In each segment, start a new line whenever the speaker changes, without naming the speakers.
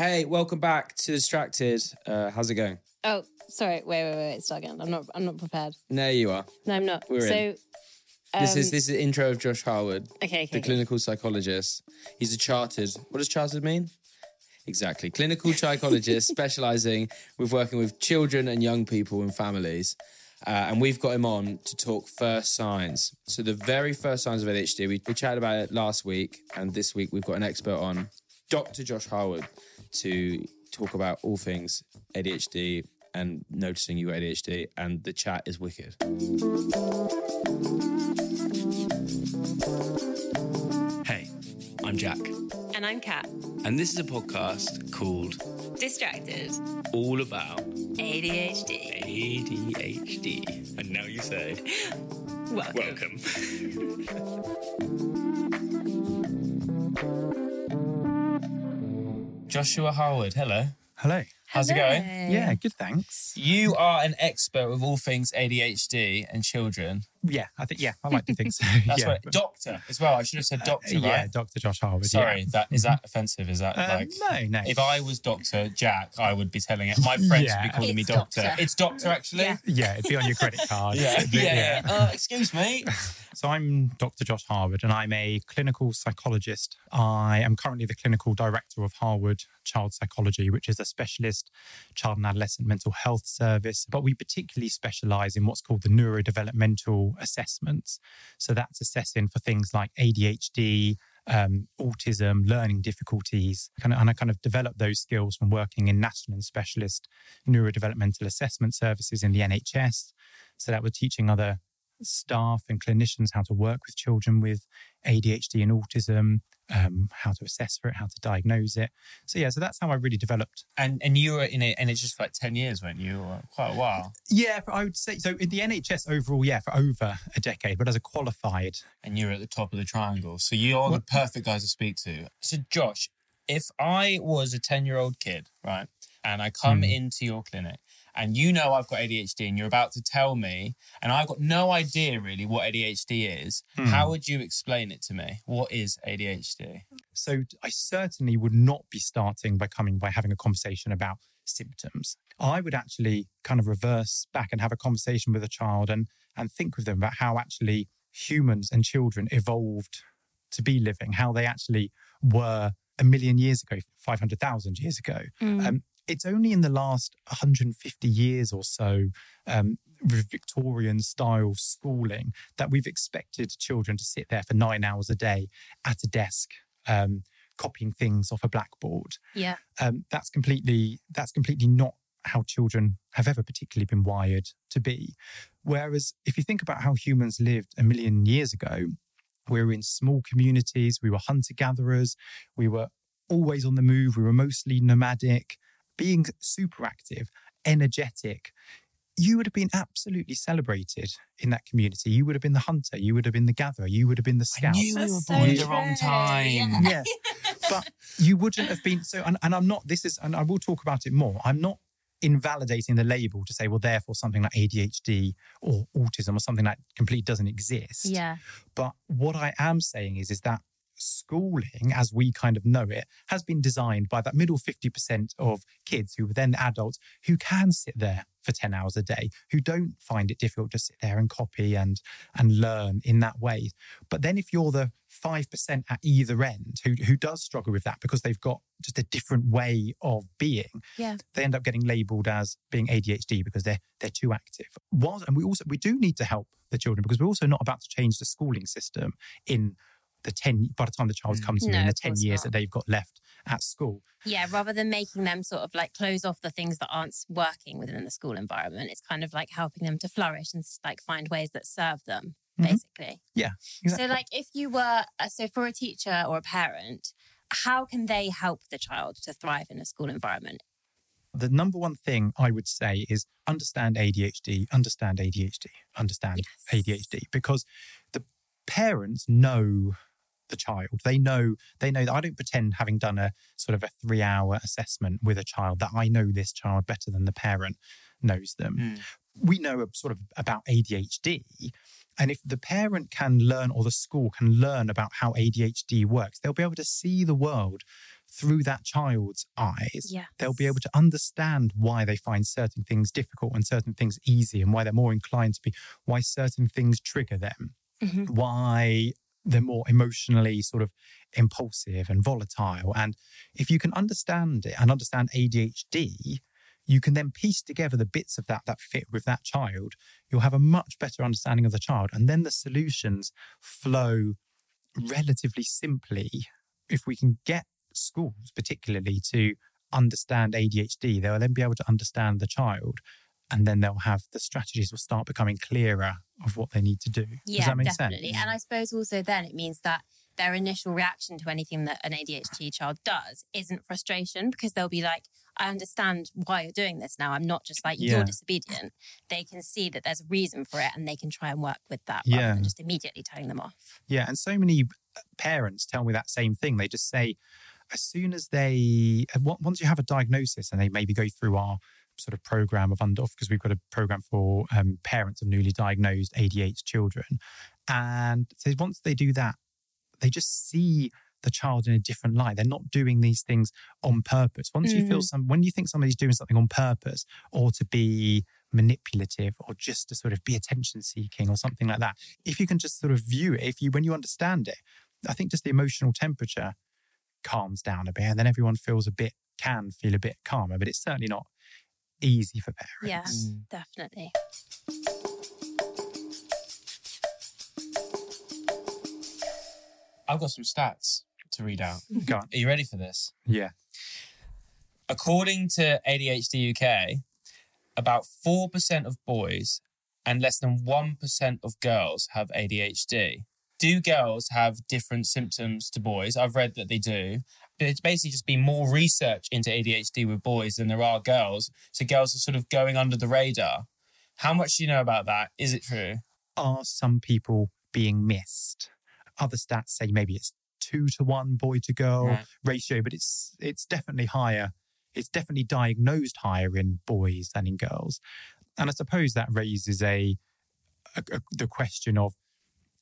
Hey, welcome back to Distracted. Uh, how's it going?
Oh, sorry. Wait, wait, wait. Start again. I'm not. I'm not prepared.
There you are.
No, I'm not.
We're
so,
in. This is
um,
this is intro of Josh Harwood,
Okay, okay.
the
okay.
clinical psychologist. He's a chartered. What does chartered mean? Exactly, clinical psychologist specializing with working with children and young people and families. Uh, and we've got him on to talk first signs. So the very first signs of ADHD. We, we chatted about it last week, and this week we've got an expert on, Dr. Josh Harwood, to talk about all things ADHD and noticing you got ADHD. And the chat is wicked.
Hey, I'm Jack,
And I'm Kat.
and this is a podcast called
Distracted.
All About
ADHD.
ADHD. And now you say,
Welcome.
Welcome.
Joshua Harwood, hello.
Hello.
How's it going?
Yeah, good. Thanks.
You are an expert with all things ADHD and children.
Yeah, I think. Yeah, I like to think so.
That's
yeah,
right. Doctor as well. I should have said doctor,
uh, yeah,
right?
Dr. Josh Harwood.
Sorry,
yeah.
that is that offensive? Is that
Um,
like
no, no.
if I was Doctor Jack, I would be telling it. My friends would be calling me doctor.
doctor.
It's doctor actually.
Yeah.
yeah, it'd be on your credit card.
Yeah,
It'd
yeah, yeah. Uh, excuse me.
So I'm Dr. Josh Harwood, and I'm a clinical psychologist. I am currently the clinical director of Harwood Child Psychology, which is a specialist child and adolescent mental health service. But we particularly specialize in what's called the neurodevelopmental assessments. So that's assessing for things like ADHD, um, autism, learning difficulties, and I kind of developed those skills from working in national and specialist neurodevelopmental assessment services in the NHS. So that we're teaching other staff and clinicians how to work with children with ADHD and autism, um, how to assess for it, how to diagnose it. So yeah, so that's how I really developed.
And and you were in it, and it's just like ten years, weren't you? Or quite a while.
Yeah, for, I would say so. In the NHS overall, yeah, for over a decade. But as a qualified,
and you're at the top of the triangle. So you're the perfect guy to speak to. So, Josh, if I was a 10 year old kid, right, and I come
Hmm.
into your clinic and you know I've got ADHD and you're about to tell me, and I've got no idea really what ADHD is,
Hmm.
how would you explain it to me? What is ADHD?
So I certainly would not be starting by coming by having a conversation about symptoms. I would actually kind of reverse back and have a conversation with a child and and think with them about how actually humans and children evolved to be living, how they actually were a million years ago, 500,000 years ago.
Mm.
Um, it's only in the last 150 years or so, um, with Victorian style schooling, that we've expected children to sit there for nine hours a day at a desk, um, copying things off a blackboard.
yeah.
Um, that's completely that's completely not how children have ever particularly been wired to be. Whereas if you think about how humans lived a million years ago, we were in small communities, we were hunter gatherers, we were always on the move, we were mostly nomadic, being super active, energetic. You would have been absolutely celebrated in that community. You would have been the hunter, you would have been the gatherer, you would have been the
I
scout.
knew we were
so
born at the wrong time.
Yeah.
Yeah. but you wouldn't have been so. And, and I'm not. This is, and I will talk about it more. I'm not invalidating the label to say, well, therefore something like ADHD or autism or something like completely doesn't exist.
Yeah.
But what I am saying is, is that schooling, as we kind of know it, has been designed by that middle 50% of kids who were then adults who can sit there for 10 hours a day, who don't find it difficult to sit there and copy and and learn in that way. But then if you're the 5% at either end who, who does struggle with that because they've got just a different way of being,
Yeah.
they end up getting labeled as being ADHD because they're they're too active. While, and we also we do need to help the children because we're also not about to change the schooling system in the 10 by the time the child comes through
No,
in the 10 years
not.
that they've got left at school.
Yeah, rather than making them sort of like close off the things that aren't working within the school environment, it's kind of like helping them to flourish and like find ways that serve them,
Mhm.
basically.
Yeah.
So, like, if you were, uh, so for a teacher or a parent, how can they help the child to thrive in a school environment?
the number one thing I would say is understand ADHD, understand ADHD, understand
Yes.
ADHD, because the parents know the child. They know, they know that I don't pretend having done a sort of a three hour assessment with a child that I know this child better than the parent knows them.
Mm.
We know a sort of about ADHD. And if the parent can learn or the school can learn about how ADHD works, they'll be able to see the world through that child's eyes
Yes.
they'll be able to understand why they find certain things difficult and certain things easy and why they're more inclined to be why certain things trigger them
Mhm.
why they're more emotionally sort of impulsive and volatile. And if you can understand it and understand ADHD you can then piece together the bits of that that fit with that child. You'll have a much better understanding of the child. And then the solutions flow relatively simply if we can get schools particularly to understand ADHD, they'll then be able to understand the child and then they'll have the strategies will start becoming clearer of what they need to do.
Yeah,
Does that make
definitely.
sense?
And I suppose also then it means that their initial reaction to anything that an ADHD child does isn't frustration because they'll be like, I understand why you're doing this now. I'm not just like,
Yeah.
you're disobedient. They can see that there's a reason for it and they can try and work with that rather
Yeah.
than just immediately telling them off.
Yeah, and so many parents tell me that same thing. They just say, as soon as they, uh, once you have a diagnosis and they maybe go through our sort of program of under, because we've got a program for um, parents of newly diagnosed ADHD children. And so once they do that, they just see the child in a different light. They're not doing these things on purpose. Once you feel some, when you think somebody's doing something on purpose or to be manipulative or just to sort of be attention seeking or something like that, if you can just sort of view it, if you, when you understand it, I think just the emotional temperature calms down a bit and then everyone feels a bit, can feel a bit calmer, but it's certainly not easy for parents.
Yeah,
parents. Mm.
definitely.
I've got some stats to read out.
Go on.
Are you ready for this?
Yeah.
According to ADHD UK, about 4% of boys and less than 1% of girls have ADHD. Do girls have different symptoms to boys? I've read that they do. But it's basically just been more research into ADHD with boys than there are girls. So girls are sort of going under the radar. How much do you know about that? Is it true?
Are some people being missed? Other stats say maybe it's two to one boy to girl
Right.
ratio, but it's it's definitely higher. It's definitely diagnosed higher in boys than in girls. And I suppose that raises a, a, a- the question of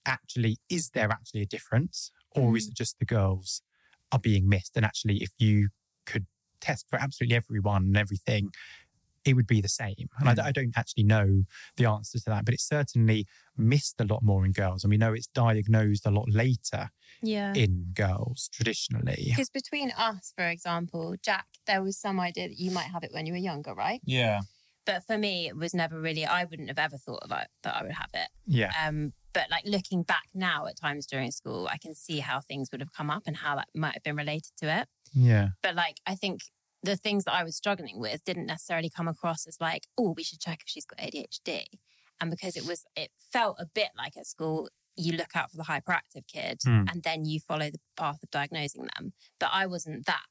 actually, is there actually a difference? Or is it just the girls are being missed? And actually, if you could test for absolutely everyone and everything, it would be the same. And I d- I, don't actually know the answer to that, but it's certainly missed a lot more in girls. And we know it's diagnosed a lot later
Yeah.
in girls traditionally.
Because between us, for example, Jack, there was some idea that you might have it when you were younger, right?
Yeah.
But for me, it was never really, I wouldn't have ever thought about that I would have it.
Yeah.
Um, but like looking back now at times during school, I can see how things would have come up and how that might have been related to it.
Yeah.
But like, I think the things that I was struggling with didn't necessarily come across as like, oh, we should check if she's got ADHD. And because it was, it felt a bit like at school, you look out for the hyperactive kid
Hmm.
and then you follow the path of diagnosing them. But I wasn't that.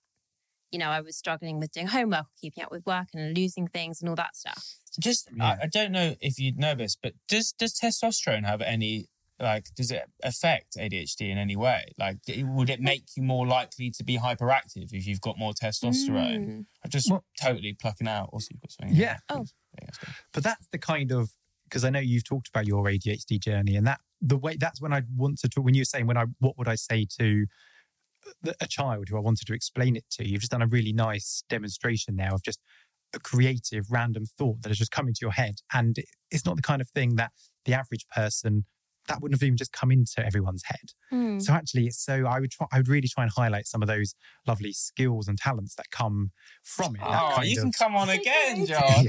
You know, I was struggling with doing homework, keeping up with work and losing things and all that stuff.
Just, I, I don't know if you know this, but does does testosterone have any
like does it affect ADHD in any way? Like would it make you more likely to be hyperactive if you've got more testosterone?
Mm.
I'm just
Well-
totally plucking out. Also, you've got something.
Yeah.
Oh.
Yeah, that's good.
But that's the kind of because I know you've talked about your ADHD journey, and that the way that's when I want to talk. When you're saying when I what would I say to a child who I wanted to explain it to, you've just done a really nice demonstration there of just a creative random thought that has just come into your head, and it's not the kind of thing that the average person that wouldn't have even just come into everyone's head.
Mm.
So actually, it's so I would try. I would really try and highlight some of those lovely skills and talents that come from it.
Oh,
kind
you
of-
can come on again,
creative.
John.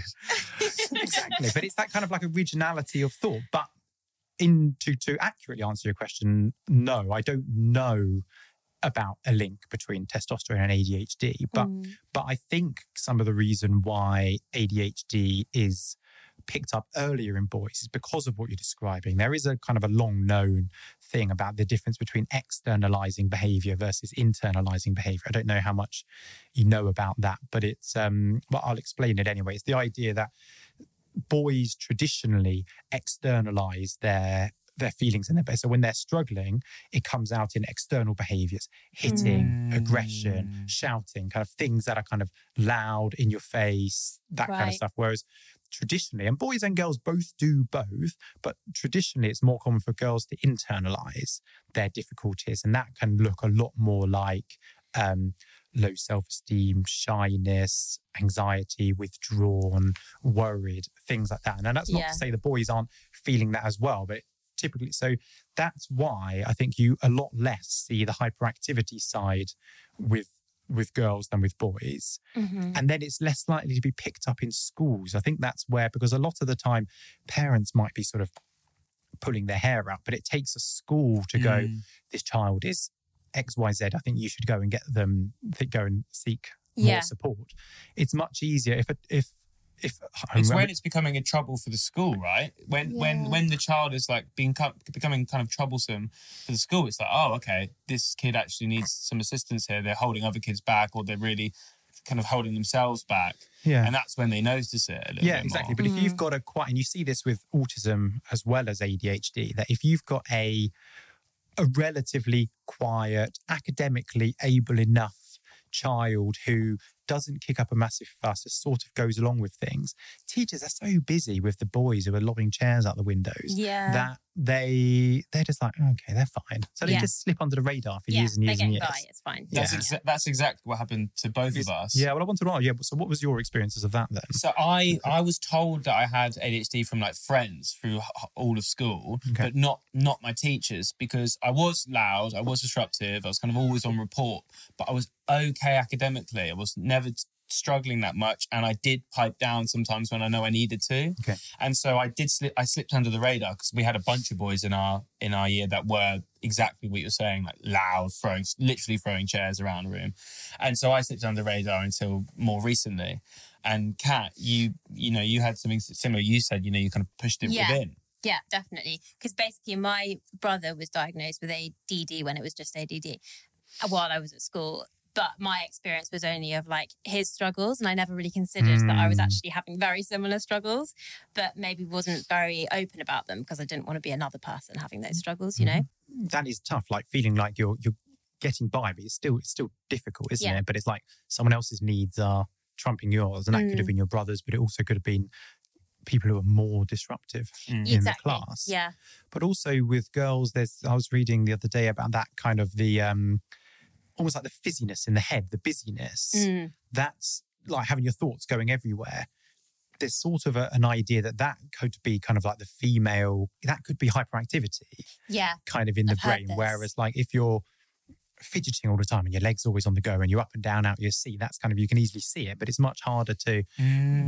exactly. But it's that kind of like originality of thought. But in to to accurately answer your question, no, I don't know about a link between testosterone and ADHD. But
Mm.
but I think some of the reason why ADHD is picked up earlier in boys is because of what you're describing. There is a kind of a long known thing about the difference between externalizing behavior versus internalizing behavior. I don't know how much you know about that, but it's um but I'll explain it anyway. It's the idea that boys traditionally externalize their their feelings in their so when they're struggling it comes out in external behaviors hitting aggression
Mm.
shouting kind of things that are kind of loud in your face that kind of stuff whereas traditionally and boys and girls both do both but traditionally it's more common for girls to internalize their difficulties and that can look a lot more like um, low self-esteem shyness anxiety withdrawn worried things like that and that's not
Yeah.
to say the boys aren't feeling that as well but typically so that's why i think you a lot less see the hyperactivity side with with girls than with boys
Mhm.
and then it's less likely to be picked up in schools. I think that's where, because a lot of the time, parents might be sort of pulling their hair out, but it takes a school to go,
Mm.
this child is X, Y, Z. I think you should go and get them, th- go and seek
Yeah.
more support. It's much easier if, a- if, if I
It's
remember-
when it's becoming a trouble for the school, right? When when
Yeah.
when the child is like being becoming kind of troublesome for the school, it's like, oh, okay, this kid actually needs some assistance here. They're holding other kids back, or they're really kind of holding themselves back,
yeah.
and that's when they notice it. A little
Yeah,
bit
exactly.
More.
But if you've hmm. got a quite, and you see this with autism as well as ADHD, that if you've got a a relatively quiet, academically able enough child who doesn't kick up a massive fuss, just sort of goes along with things. Teachers are so busy with the boys who are lobbing chairs out the windows
Yeah.
that they they're just like, okay, they're fine. So they
Yeah.
just slip under the radar for
yeah,
years and
they're
years and years.
by. It's fine.
that's
Yeah.
exa- that's exactly what happened to both of us.
Yeah, well, I wanted to know. Yeah, so what was your experiences of that then?
So I I was told that I had ADHD from like friends through all of school,
Okay.
but not not my teachers because I was loud, I was disruptive, I was kind of always on report, but I was okay academically. I was never t- struggling that much, and I did pipe down sometimes when I know I needed to.
Okay.
And so I did slip. I slipped under the radar because we had a bunch of boys in our in our year that were exactly what you're saying, like loud, throwing literally throwing chairs around the room. And so I slipped under the radar until more recently. And Kat, you you know you had something similar. You said you know you kind of pushed it
Yeah.
within.
Yeah, definitely. Because basically, my brother was diagnosed with ADD when it was just ADD uh, while I was at school. But my experience was only of like his struggles, and I never really considered that I was
Mm.
actually having very similar struggles, but maybe wasn't very open about them because I didn't want to be another person having those struggles, you know?
that is tough. Like feeling like you're you're getting by, but it's still it's still difficult, isn't
Yeah.
it? But it's like someone else's needs are trumping yours, and that could have
Mm.
been your brothers, but it also could have been people who are more disruptive
Mm.
in
exactly.
the class.
Yeah.
But also with girls, there's I was reading the other day about that kind of the um almost like the fizziness in the head, the busyness.
Mm.
That's like having your thoughts going everywhere. There's sort of a, an idea that that could be kind of like the female, that could be hyperactivity
Yeah.
kind of in the
I've
brain. Whereas, like, if you're fidgeting all the time and your legs always on the go and you're up and down out your seat, that's kind of you can easily see it, but it's much harder to.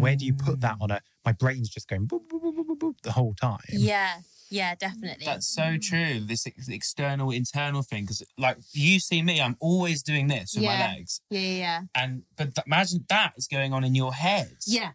Where do you put that on a? My brain's just going boop, boop, boop, boop, boop, boop the whole time.
Yeah. Yeah, mm. definitely.
That's so true. This ex- external, internal thing, because like you see me, I'm always doing this with my legs,
yeah, yeah, yeah.
and but th- imagine that is going on in your head.
Yeah.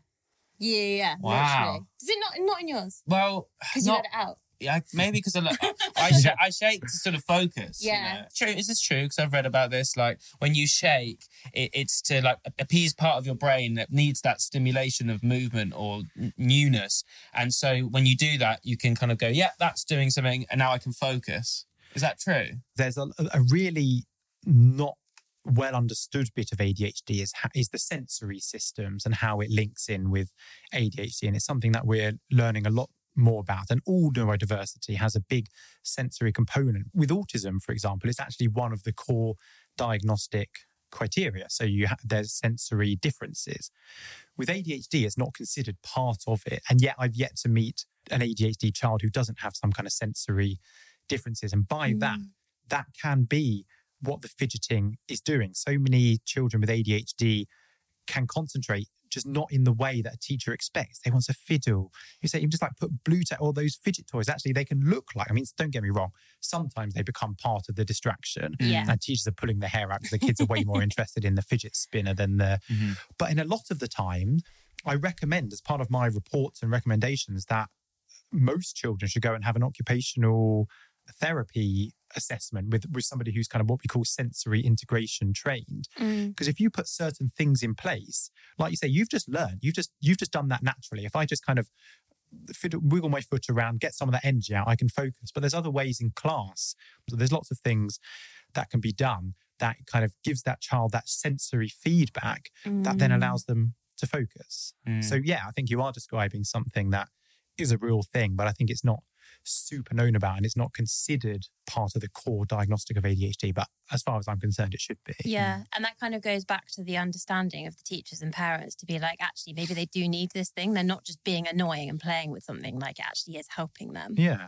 Yeah, yeah, yeah.
Wow.
Literally. Is it not not in yours?
Well,
Because you let it out.
Yeah, maybe because I, like, I, sh- I shake to sort of focus. you
Yeah.
know. True. Is this true? Because I've read about this. Like when you shake, it, it's to like appease part of your brain that needs that stimulation of movement or n- newness. And so when you do that, you can kind of go, yeah, that's doing something, and now I can focus. Is that true?
there's a, a really not well understood bit of ADHD is ha- is the sensory systems and how it links in with ADHD, and it's something that we're learning a lot more about. And all neurodiversity has a big sensory component. With autism, for example, it's actually one of the core diagnostic criteria. So you ha- there's sensory differences. With ADHD, it's not considered part of it, and yet I've yet to meet an ADHD child who doesn't have some kind of sensory differences. And by hmm. that, that can be what the fidgeting is doing. So many children with ADHD can concentrate just not in the way that a teacher expects. They want to fiddle. You say you just like put Blu Tack or those fidget toys. Actually, they can look like. I mean, don't get me wrong. Sometimes they become part of the distraction,
Yeah.
and teachers are pulling their hair out because the kids are way more interested in the fidget spinner than the.
Mhm.
But in a lot of the time, I recommend as part of my reports and recommendations that most children should go and have an occupational therapy assessment with, with somebody who's kind of what we call sensory integration trained.
Mm.
Because if you put certain things in place, like you say, you've just learned, you've just you've just done that naturally. If I just kind of fiddle, wiggle my foot around, get some of that energy out, I can focus. But there's other ways in class. So there's lots of things that can be done that kind of gives that child that sensory feedback that then
Mm.
allows them to focus.
Mm.
So yeah, I think you are describing something that is a real thing, but I think it's not super known about and it's not considered part of the core diagnostic of ADHD. But as far as I'm concerned, it should be.
Yeah. And that kind of goes back to the understanding of the teachers and parents to be like, actually, maybe they do need this thing. They're not just being annoying and playing with something, like it actually is helping them.
Yeah.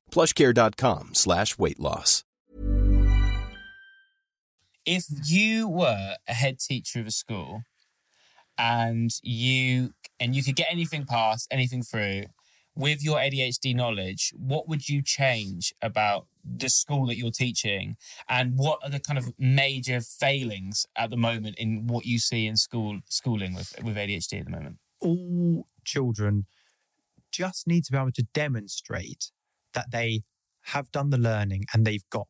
plushcare.com slash weight loss.
if you were a head teacher of a school and you and you could get anything passed, anything through with your ADHD knowledge, what would you change about the school that you're teaching? And what are the kind of major failings at the moment in what you see in school schooling with, with ADHD at the moment?
all children just need to be able to demonstrate that they have done the learning and they've got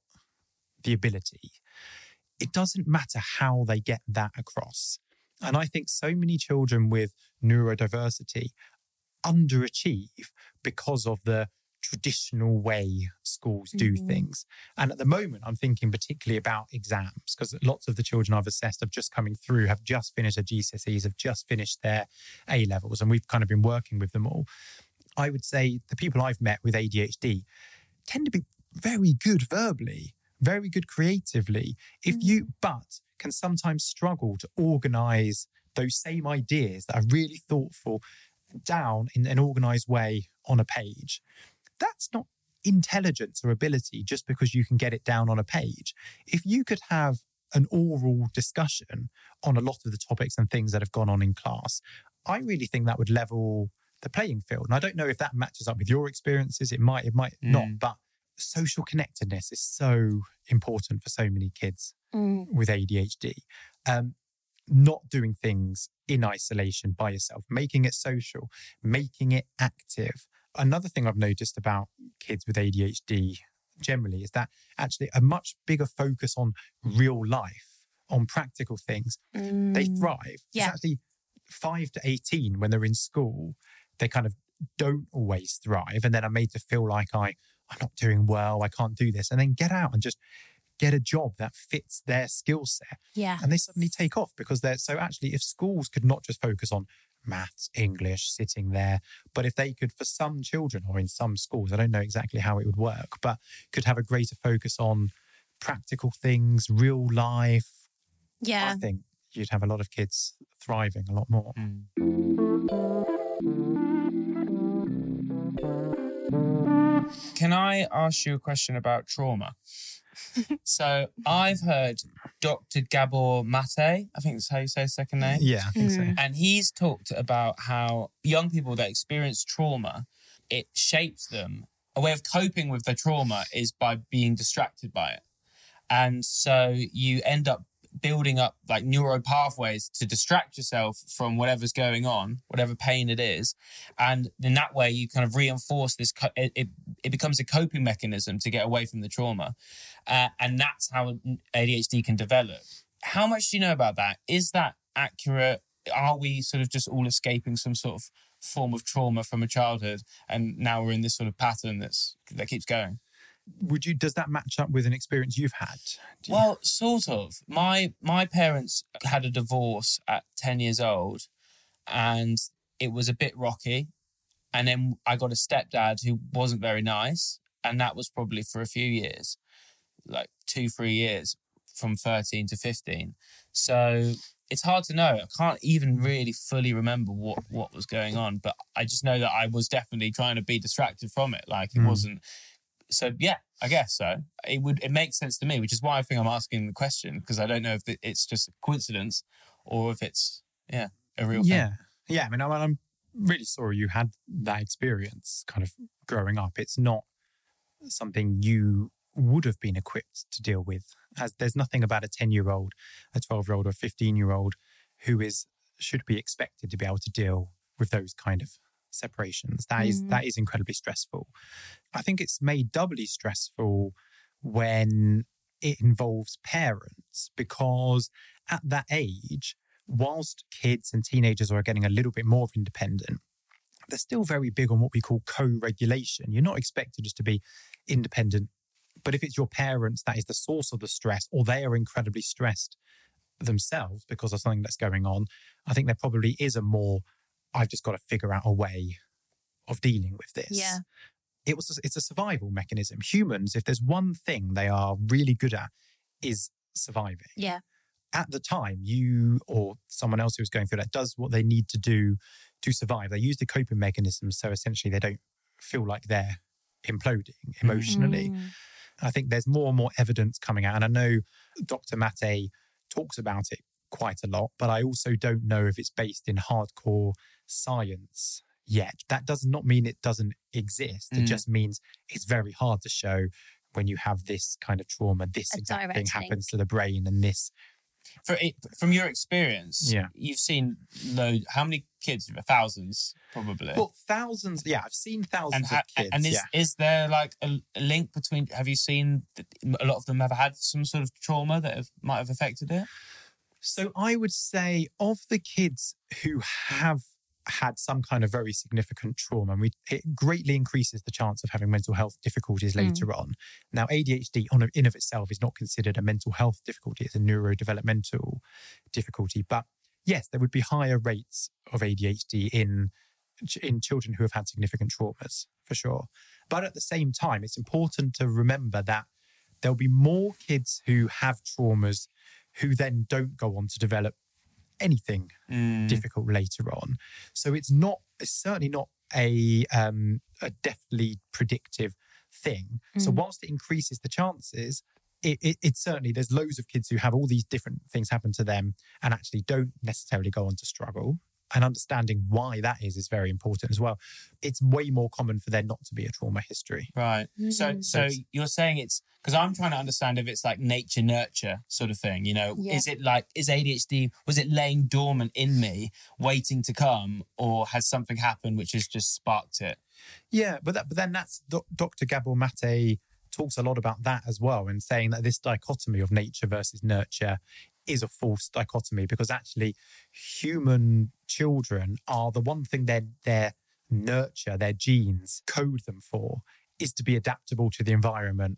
the ability. It doesn't matter how they get that across. And I think so many children with neurodiversity underachieve because of the traditional way schools do
Mhm.
things. And at the moment, I'm thinking particularly about exams because lots of the children I've assessed have just coming through, have just finished their GCSEs, have just finished their A levels, and we've kind of been working with them all. I would say the people I've met with ADHD tend to be very good verbally, very good creatively. If you, mm. but can sometimes struggle to organize those same ideas that are really thoughtful down in an organized way on a page. That's not intelligence or ability just because you can get it down on a page. If you could have an oral discussion on a lot of the topics and things that have gone on in class, I really think that would level the playing field. And I don't know if that matches up with your experiences. It might, it might not,
Mm.
but social connectedness is so important for so many kids
Mm.
with ADHD. Um, not doing things in isolation by yourself, making it social, making it active. Another thing I've noticed about kids with ADHD generally is that actually a much bigger focus on real life, on practical things. They
Mm.
thrive.
Yeah.
It's actually five to 18 when they're in school, they kind of don't always thrive and then I'm made to feel like I, I'm not doing well, I can't do this. And then get out and just get a job that fits their skill set
Yeah.
and they suddenly take off because they're so actually if schools could not just focus on maths english sitting there but if they could for some children or in some schools i don't know exactly how it would work but could have a greater focus on practical things real life
Yeah.
i think you'd have a lot of kids thriving a lot more hmm.
Can I ask you a question about trauma? so I've heard Dr. Gabor Mate, I think that's how you say his second name.
yeah i think so
Mm.
And he's talked about how young people that experience trauma, it shapes them. A way of coping with the trauma is by being distracted by it. And so you end up building up like neuro pathways to distract yourself from whatever's going on, whatever pain it is. And in that way, you kind of reinforce this, co- it, it, it becomes a coping mechanism to get away from the trauma. Uh, and that's how ADHD can develop. How much do you know about that? Is that accurate? Are we sort of just all escaping some sort of form of trauma from a childhood, and now we're in this sort of pattern that's that keeps going?
Would you does that match up with an experience you've had you-
Well, sort of. My my parents had a divorce at ten years old, and it was a bit rocky. And then I got a stepdad who wasn't very nice, and that was probably for a few years, like two, three years, from thirteen to fifteen. So it's hard to know. I can't even really fully remember what what was going on, but I just know that I was definitely trying to be distracted from it. Like it
Mm.
wasn't. So yeah, I guess so. It would it makes sense to me, which is why I think I'm asking the question because I don't know if it's just a coincidence or if it's yeah a real thing.
yeah yeah i mean I'm, I'm really sorry you had that experience kind of growing up it's not something you would have been equipped to deal with as there's nothing about a 10 year old a 12 year old or 15 year old who is should be expected to be able to deal with those kind of separations that is
Mm.
that is incredibly stressful i think it's made doubly stressful when it involves parents because at that age whilst kids and teenagers are getting a little bit more independent, they're still very big on what we call co regulation. You're not expected just to be independent. But if it's your parents that is the source of the stress, or they are incredibly stressed themselves because of something that's going on, I think there probably is a more, I've just got to figure out a way of dealing with this.
Yeah.
It was it's a survival mechanism. Humans, if there's one thing they are really good at, is surviving
Yeah.
at the time, you or someone else who's going through that does what they need to do to survive. They use the coping mechanisms so essentially they don't feel like they're imploding emotionally.
Mm.
I think there's more and more evidence coming out. And I know Dr. Mate talks about it quite a lot, but I also don't know if it's based in hardcore science yet. That does not mean it doesn't exist. It
Mm.
just means it's very hard to show when you have this kind of trauma, this
A
exact thing
direct
happens to the brain and this
For it, from your experience,
Yeah.
you've seen load. How many kids? Thousands, probably.
Well, thousands. Yeah, I've seen thousands
and ha-
of kids.
and is
yeah.
is there like a, a link between? Have you seen that a lot of them have had some sort of trauma that have, might have affected it?
So I would say of the kids who have had some kind of very significant trauma, and we, it greatly increases the chance of having mental health difficulties hmm. later on. Now, ADHD on in of itself is not considered a mental health difficulty; it's a neurodevelopmental difficulty. But yes, there would be higher rates of ADHD in in children who have had significant traumas, for sure. But at the same time, it's important to remember that there'll be more kids who have traumas who then don't go on to develop anything difficult later on. So it's not, it's certainly not a, um, a definitely predictive thing. So
Mm.
whilst it increases the chances, it, it, it certainly, there's loads of kids who have all these different things happen to them and actually don't necessarily go on to struggle. And understanding why that is is very important as well. It's way more common for there not to be a trauma history.
Right. So,
Mm.
so you're saying it's because I'm trying to understand if it's like nature nurture sort of thing. You know,
Yeah.
is it like is ADHD was it laying dormant in me, waiting to come, or has something happened which has just sparked it?
Yeah, but that, but then that's Doc- Dr. Gabor Mate talks a lot about that as well, and saying that this dichotomy of nature versus nurture is a false dichotomy because actually human children are the one thing their their nurture, their genes code them for is to be adaptable to the environment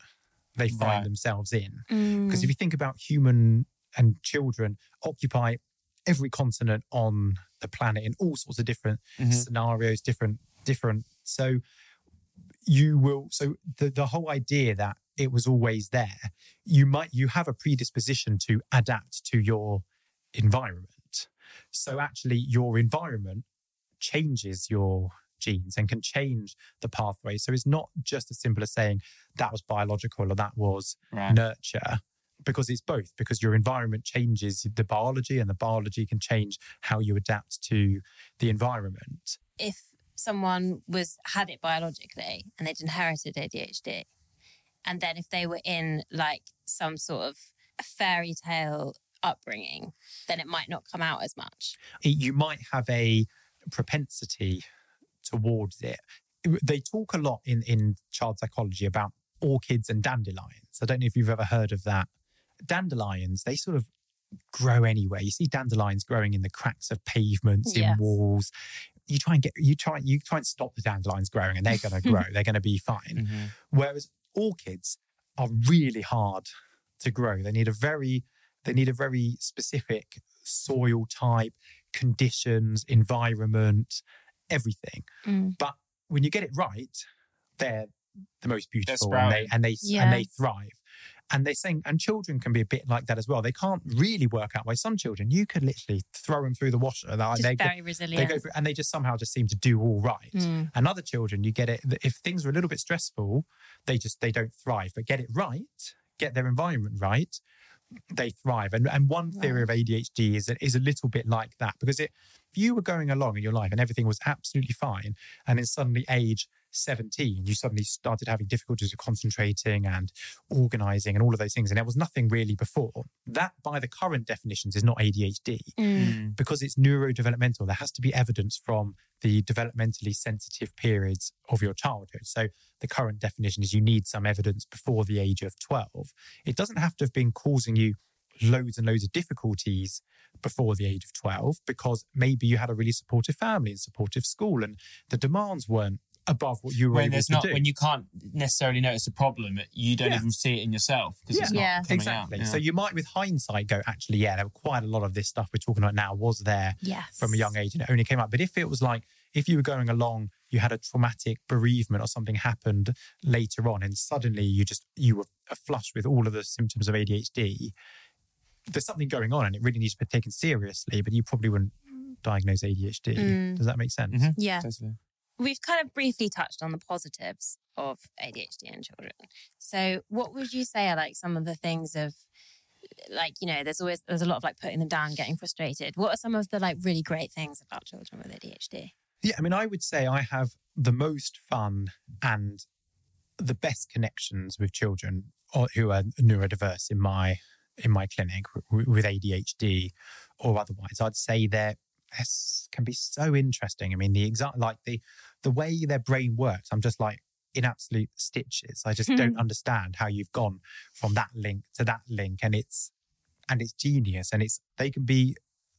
they find
Right.
themselves in.
Mm.
Because if you think about human and children occupy every continent on the planet in all sorts of different
Mhm.
scenarios, different, different. So you will, so the, the whole idea that it was always there, you might, you have a predisposition to adapt to your environment. So actually your environment changes your genes and can change the pathway. So it's not just as simple as saying that was biological or that was
Right.
nurture because it's both because your environment changes the biology and the biology can change how you adapt to the environment
if someone was had it biologically and they'd inherited ADHD, and then if they were in like some sort of fairy tale upbringing, then it might not come out as much.
you might have a propensity towards it they talk a lot in in child psychology about orchids and dandelions i don't know if you've ever heard of that dandelions they sort of grow anywhere you see dandelions growing in the cracks of pavements
Yes.
in walls you try and get you try you try and stop the dandelions growing and they're going to grow they're going to be fine
Mhm.
Whereas orchids are really hard to grow. They need a very they need a very specific soil type, conditions, environment, everything.
Mm.
But when you get it right, they're the most beautiful and they and they
Yeah.
and they thrive. And they're saying, and children can be a bit like that as well. They can't really work out why some children you could literally throw them through the washer. They're-
Just
they, go-
very
they go through, and they just somehow just seem to do all right.
Mm.
And other children, you get it. If things are a little bit stressful, they just they don't thrive. But get it right, get their environment right, they thrive. And and one theory of ADHD is is a little bit like that because it, if you were going along in your life and everything was absolutely fine, and then suddenly age 17, you suddenly started having difficulties with concentrating and organizing and all of those things, and there was nothing really before. That, by the current definitions, is not ADHD
Mm.
because it's neurodevelopmental, there has to be evidence from the developmentally sensitive periods of your childhood. So the current definition is you need some evidence before the age of 12. It doesn't have to have been causing you loads and loads of difficulties before the age of 12 because maybe you had a really supportive family and supportive school and the demands weren't above what you were
When
able
there's
to
not
do.
when you can't necessarily notice a problem, you don't
Yeah.
even see it in yourself because it's not
Yeah.
coming
Exactly.
out.
So you might, with hindsight, go, actually, yeah, there were quite a lot of this stuff we're talking about now was there
Yes.
from a young age and it only came up. But if it was like, if you were going along, you had a traumatic bereavement or something happened later on, and suddenly you just you were flush with all of the symptoms of ADHD, there's something going on and it really needs to be taken seriously. But you probably wouldn't diagnose ADHD.
Mm.
Does that make sense?
Mhm.
Yeah.
Totally.
We've kind of briefly touched on the positives of ADHD in children. So, what would you say are like some of the things of like, you know, there's always there's a lot of like putting them down, getting frustrated. What are some of the like really great things about children with ADHD?
Yeah, I mean, I would say I have the most fun and the best connections with children who are neurodiverse in my in my clinic with ADHD or otherwise. I'd say they're es- can be so interesting. I mean, the exact like the the way their brain works. I'm just like in absolute stitches. I just don't understand how you've gone from that link to that link, and it's and it's genius, and it's they can be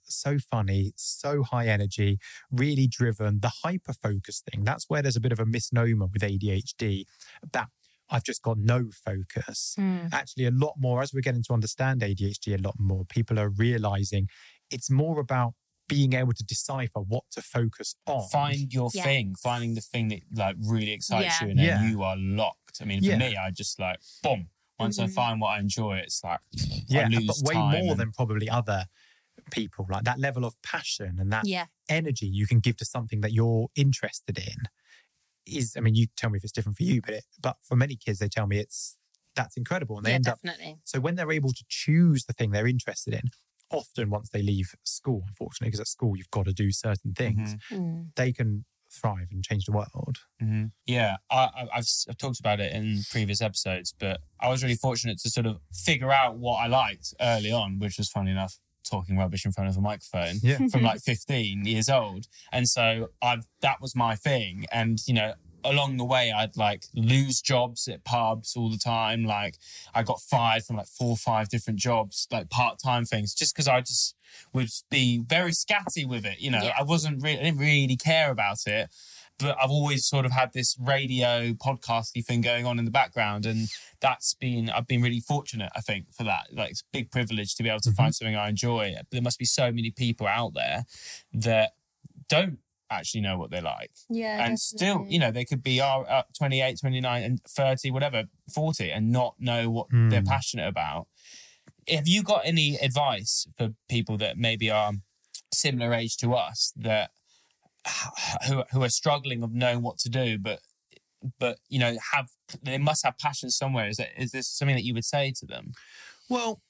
so funny, so high energy, really driven. The hyper focus thing, that's where there's a bit of a misnomer with ADHD that I've just got no focus. Hmm. Actually, a lot more, as we're getting to understand ADHD a lot more, people are realizing it's more about being able to decipher what to focus on.
Find your
Yeah.
thing, finding the thing that like really excites
Yeah.
you, and then
Yeah.
you are locked. I mean, for
Yeah.
me, I just like boom. Once I
Mhm.
find what I enjoy, it's like
yeah,
I lose
but way
time
more
and-
than probably other people. Like that level of passion and that
Yeah.
energy you can give to something that you're interested in is. I mean, you tell me if it's different for you, but it, but for many kids, they tell me it's that's incredible, and they
yeah,
end up. So when they're able to choose the thing they're interested in, often once they leave school, unfortunately, because at school you've got to do certain things,
Mm.
they can thrive and change the world.
hmm Yeah, I, I, I've, s- I've talked about it in previous episodes, but I was really fortunate to sort of figure out what I liked early on, which was funny enough talking rubbish in front of a microphone
Yeah.
from like 15 years old. And so I've that was my thing. And you know, along the way I'd like lose jobs at pubs all the time. Like I got fired from like four or five different jobs, like part-time things, just because I just would be very scatty with it. You know,
Yeah.
I wasn't really I didn't really care about it but I've always sort of had this radio podcasty thing going on in the background, and that's been I've been really fortunate, I think, for that. Like it's a big privilege to be able to find mm-hmm. something I enjoy. But there must be so many people out there that don't actually know what they like.
Yeah.
and still, you know, they could be uh, uh, 28, 29, and 30, whatever, 40, and not know what they're
Hmm.
passionate about. Have you got any advice for people that maybe are similar age to us that who who are struggling of knowing what to do, but but you know have they must have passion somewhere? Is that is this something that you would say to them?
Well,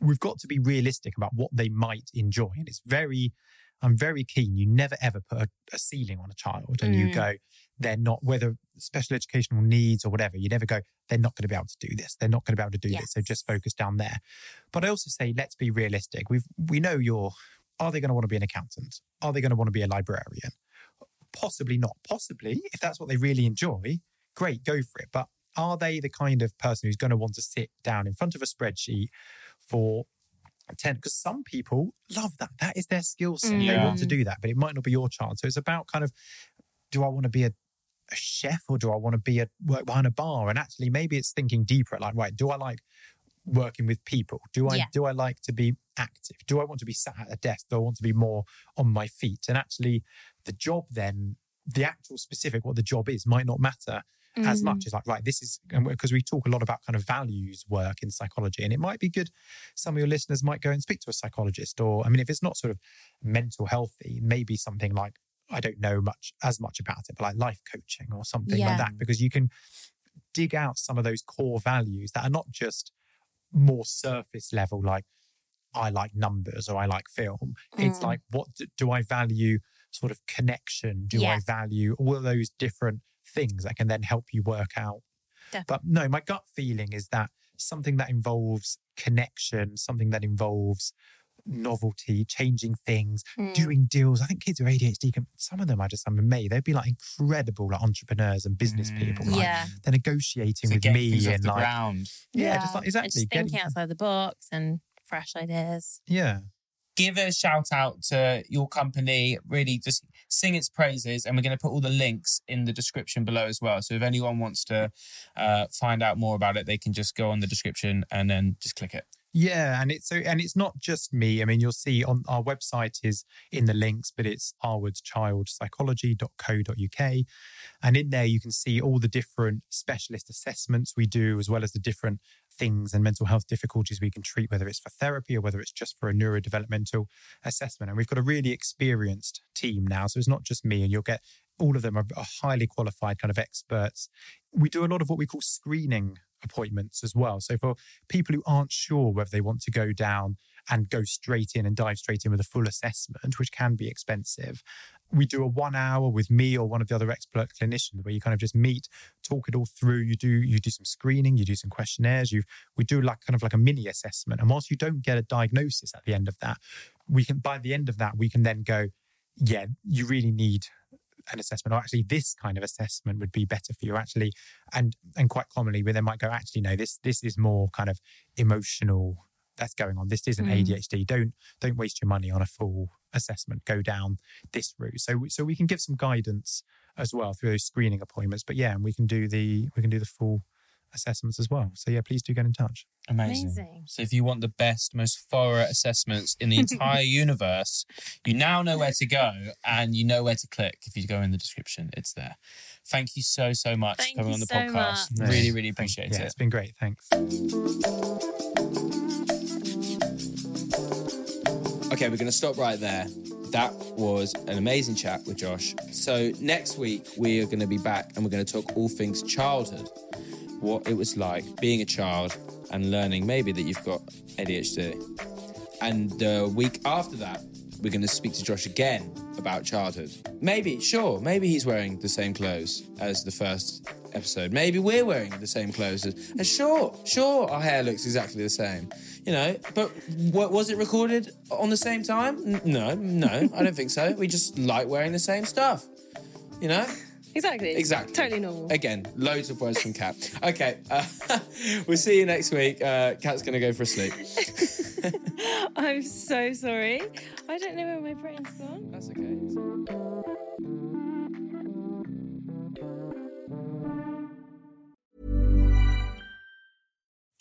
we've got to be realistic about what they might enjoy. And it's very, I'm very keen. You never ever put a, a ceiling on a child and you
Mm.
go, they're not, whether special educational needs or whatever, you never go, they're not going to be able to do this. They're not going to be able to do this. So just focus down there. But I also say, let's be realistic. We've, we know you're, are they going to want to be an accountant? Are they going to want to be a librarian? Possibly not. Possibly, if that's what they really enjoy, great, go for it. But are they the kind of person who's going to want to sit down in front of a spreadsheet for 10? Because some people love that. That is their skill set. They want to
Mm.
do that, but it might not be your child. So it's about kind of do I want to be a, a chef or do I want to be a work behind a bar? And actually, maybe it's thinking deeper like, right, do I like working with people? Do I
Yeah.
do I like to be active? Do I want to be sat at a desk? Do I want to be more on my feet? And actually, the job then, the actual specific what the job is might not matter as
Mm.
much as like right this is because we talk a lot about kind of values work in psychology and it might be good some of your listeners might go and speak to a psychologist or i mean if it's not sort of mental healthy maybe something like i don't know much as much about it but like life coaching or something
Yeah.
like that because you can dig out some of those core values that are not just more surface level like i like numbers or i like film it's
Mm.
like what do, do i value sort of connection do i value all of those different things that can then help you work out
Definitely.
but no my gut feeling is that something that involves connection something that involves novelty changing things
Mm.
doing deals i think kids with adhd can some of them i just i'm amazed they'd be like incredible like entrepreneurs and business
Mm.
people like
Yeah.
they're negotiating
To
with me
things off
and
the
like
ground.
yeah, just like
And
exactly
just
getting-
thinking outside the box and fresh ideas.
yeah
give a shout out to your company. Really, just sing its praises, and we're going to put all the links in the description below as well. So if anyone wants to uh, find out more about it, they can just go on the description and then just click it.
Yeah, and it's so and it's not just me. I mean, you'll see on our website is in the links, but it's harwoodchildpsychology.co.uk. And in there you can see all the different specialist assessments we do, as well as the different things and mental health difficulties we can treat, whether it's for therapy or whether it's just for a neurodevelopmental assessment. And we've got a really experienced team now. So it's not just me, and you'll get all of them are, highly qualified kind of experts. We do a lot of what we call screening appointments as well. So for people who aren't sure whether they want to go down and go straight in and dive straight in with a full assessment, which can be expensive, we do a one hour with me or one of the other expert clinicians where you kind of just meet, talk it all through. You do you do some screening, you do some questionnaires, you we do like kind of like a mini assessment. And whilst you don't get a diagnosis at the end of that, we can by the end of that, we can then go, yeah, you really need an assessment or actually this kind of assessment would be better for you actually and and quite commonly where they might go actually no this this is more kind of emotional that's going on this isn't
Mm.
adhd don't don't waste your money on a full assessment go down this route so so we can give some guidance as well through those screening appointments but yeah and we can do the we can do the full assessments as well so yeah please do get in touch
Amazing.
Amazing.
So if you want the best, most thorough assessments in the entire universe, you now know where to go and you know where to click. If you go in the description, it's there. Thank you so so much
Thank
for coming on the
so
podcast.
much.
Really, really
Thank-
appreciate
yeah
it.
it's been great thanks
Okay, we're going to stop right there. That was an amazing chat with Josh. So, next week, we are going to be back and we're going to talk all things childhood. What it was like being a child and learning maybe that you've got ADHD. And the week after that, we're going to speak to Josh again about childhood. Maybe, sure, maybe he's wearing the same clothes as the first episode. Maybe we're wearing the same clothes. As, and sure, sure, our hair looks exactly the same. You know, but what was it recorded on the same time? N- No, no, I don't think so. We just like wearing the same stuff. You know?
Exactly.
Exactly.
Totally normal.
Again, loads of words from Kat. Okay, uh, we'll see you next week. Uh, Kat's going to go for a sleep.
I'm so sorry. I don't know where my brain's gone.
That's okay.